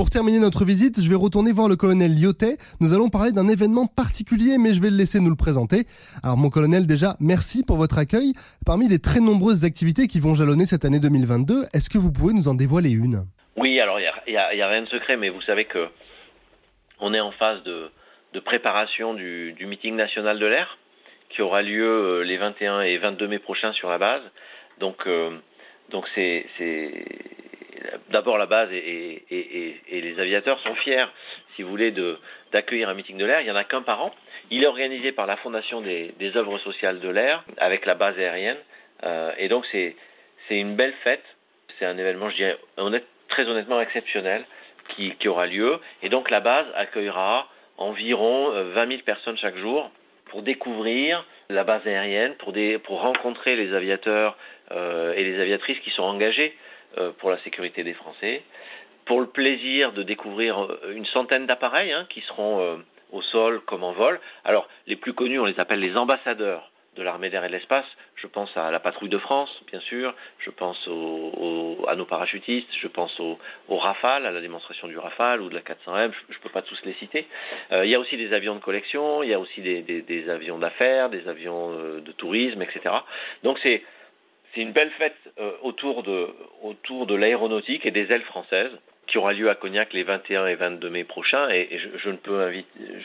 Pour terminer notre visite, je vais retourner voir le colonel Lyotet. Nous allons parler d'un événement particulier, mais je vais le laisser nous le présenter. Alors mon colonel, déjà, merci pour votre accueil. Parmi les très nombreuses activités qui vont jalonner cette année 2022, est-ce que vous pouvez nous en dévoiler une? Oui, alors il n'y a, rien de secret, mais vous savez que on est en phase de, préparation du, du meeting national de l'air qui aura lieu euh, les 21 et 22 mai prochains sur la base. Donc, euh, donc c'est d'abord la base et, les aviateurs sont fiers, si vous voulez, d'accueillir un meeting de l'air. Il n'y en a qu'un par an. Il est organisé par la Fondation des, œuvres sociales de l'air avec la base aérienne. Euh, et donc c'est une belle fête. C'est un événement, je dirais, très honnêtement exceptionnel qui, aura lieu. Et donc la base accueillera environ 20 000 personnes chaque jour pour découvrir la base aérienne, pour, rencontrer les aviateurs euh, et les aviatrices qui sont engagés euh, pour la sécurité des Français, pour le plaisir de découvrir euh, une centaine d'appareils hein, qui seront euh, au sol comme en vol. Alors, les plus connus, on les appelle les ambassadeurs de l'armée d'air et de l'espace. Je pense à la patrouille de France, bien sûr. Je pense à nos parachutistes. Je pense au, au, Rafale, à la démonstration du Rafale ou de la 400M. Je ne peux pas tous les citer. Euh, il y a aussi des avions de collection. Il y a aussi des, avions d'affaires, des avions euh, de tourisme, etc. Donc c'est c'est une belle fête euh, autour de autour de l'aéronautique et des ailes françaises qui aura lieu à Cognac les 21 et 22 mai prochains et, je, je, ne peux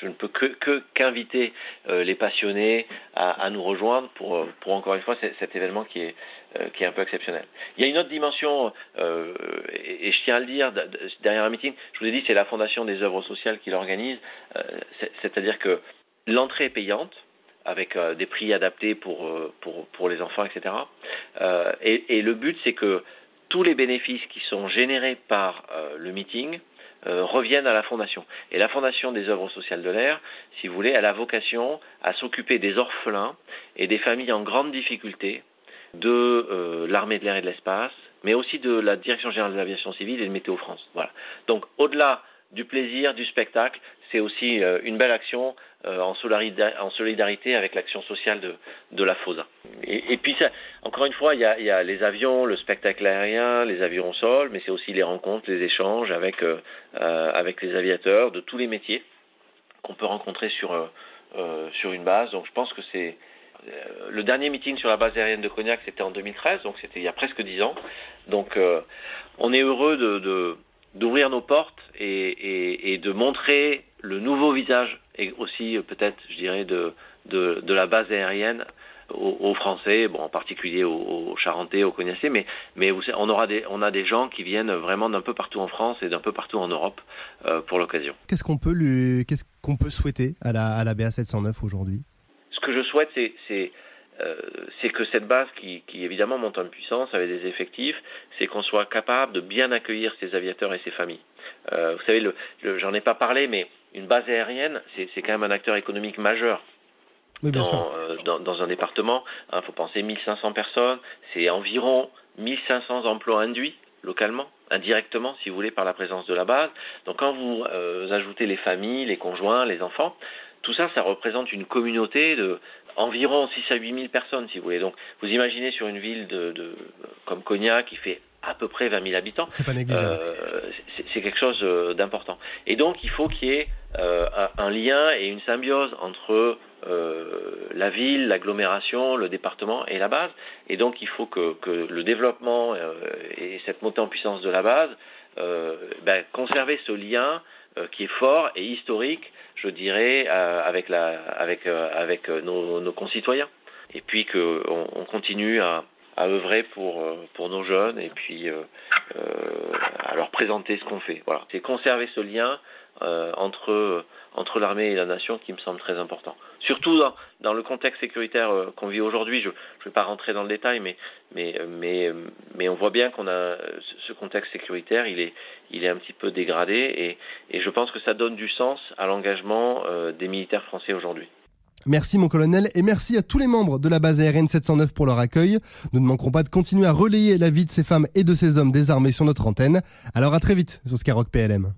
je ne peux que qu'inviter euh, les passionnés à, à, nous rejoindre pour pour encore une fois cet événement qui est euh, qui est un peu exceptionnel. Il y a une autre dimension euh, et, et, je tiens à le dire derrière un meeting, je vous ai dit c'est la fondation des œuvres sociales qui l'organise, euh, c'est-à-dire que l'entrée est payante avec euh, des prix adaptés pour, euh, pour, pour les enfants, etc. Euh, et, et, le but, c'est que tous les bénéfices qui sont générés par euh, le meeting euh, reviennent à la fondation. Et la fondation des œuvres sociales de l'air, si vous voulez, a vocation à s'occuper des orphelins et des familles en grande difficulté de l'armée de l'air et de l'espace, mais aussi de la Direction générale de l'aviation civile et de Météo France. Voilà. Donc au-delà du plaisir, du spectacle, c'est aussi euh, une belle action euh, en, solidarité, avec l'action sociale de, la FOSA. Et, puis, encore une fois, il y, a, les avions, le spectacle aérien, les avions sol, mais c'est aussi les rencontres, les échanges avec, euh, avec les aviateurs de tous les métiers qu'on peut rencontrer sur, une base. Donc, je pense que c'est le dernier meeting sur la base aérienne de Cognac, c'était en 2013, donc c'était il y a presque dix ans. Donc, on est heureux de, d'ouvrir nos portes et, de montrer le nouveau visage et aussi peut-être, je dirais, de, de, de, la base aérienne aux, aux, Français, bon, en particulier aux, aux Charentais, aux Cognacés, mais, mais on, aura des, on a des gens qui viennent vraiment d'un peu partout en France et d'un peu partout en Europe euh, pour l'occasion. Qu'est-ce qu'on peut, lui, qu'est-ce qu'on peut souhaiter à la, à la BA 709 aujourd'hui? Ce que je souhaite, c'est euh, c'est que cette base qui, qui, évidemment monte en puissance avec des effectifs, c'est qu'on soit capable de bien accueillir ces aviateurs et ces familles. Euh, vous savez, le, le, j'en ai pas parlé, mais une base aérienne, c'est, quand même un acteur économique majeur. Oui, dans, euh, dans, dans, un département, il hein, faut penser 1500 personnes, c'est environ 1500 emplois induits localement, indirectement, si vous voulez, par la présence de la base. Donc quand vous euh, ajoutez les familles, les conjoints, les enfants, tout ça, ça représente une communauté de environ 6 à 8 000 personnes, si vous voulez. Donc, vous imaginez sur une ville de, de comme Cognac qui fait à peu près 20 000 habitants. C'est pas négligeable. Euh, c'est quelque chose euh, d'important. Et donc, il faut qu'il y ait euh, un lien et une symbiose entre euh, la ville, l'agglomération, le département et la base. Et donc, il faut que, que le développement euh, et cette montée en puissance de la base euh, ben, conserver ce lien qui est fort et historique, je dirais, avec, la, avec, avec nos, nos concitoyens. Et puis qu'on on continue à, à œuvrer pour, pour nos jeunes et puis euh, euh, à leur présenter ce qu'on fait. Voilà. C'est conserver ce lien euh, entre, entre l'armée et la nation qui me semble très important. Surtout dans, dans le contexte sécuritaire euh, qu'on vit aujourd'hui, je ne vais pas rentrer dans le détail, mais, mais, mais, mais on voit bien qu'on a ce contexte sécuritaire, il est, il est un petit peu dégradé et, et je pense que ça donne du sens à l'engagement euh, des militaires français aujourd'hui. Merci mon colonel et merci à tous les membres de la base aérienne 709 pour leur accueil. Nous ne manquerons pas de continuer à relayer la vie de ces femmes et de ces hommes désarmés sur notre antenne. Alors à très vite sur Skyrock PLM.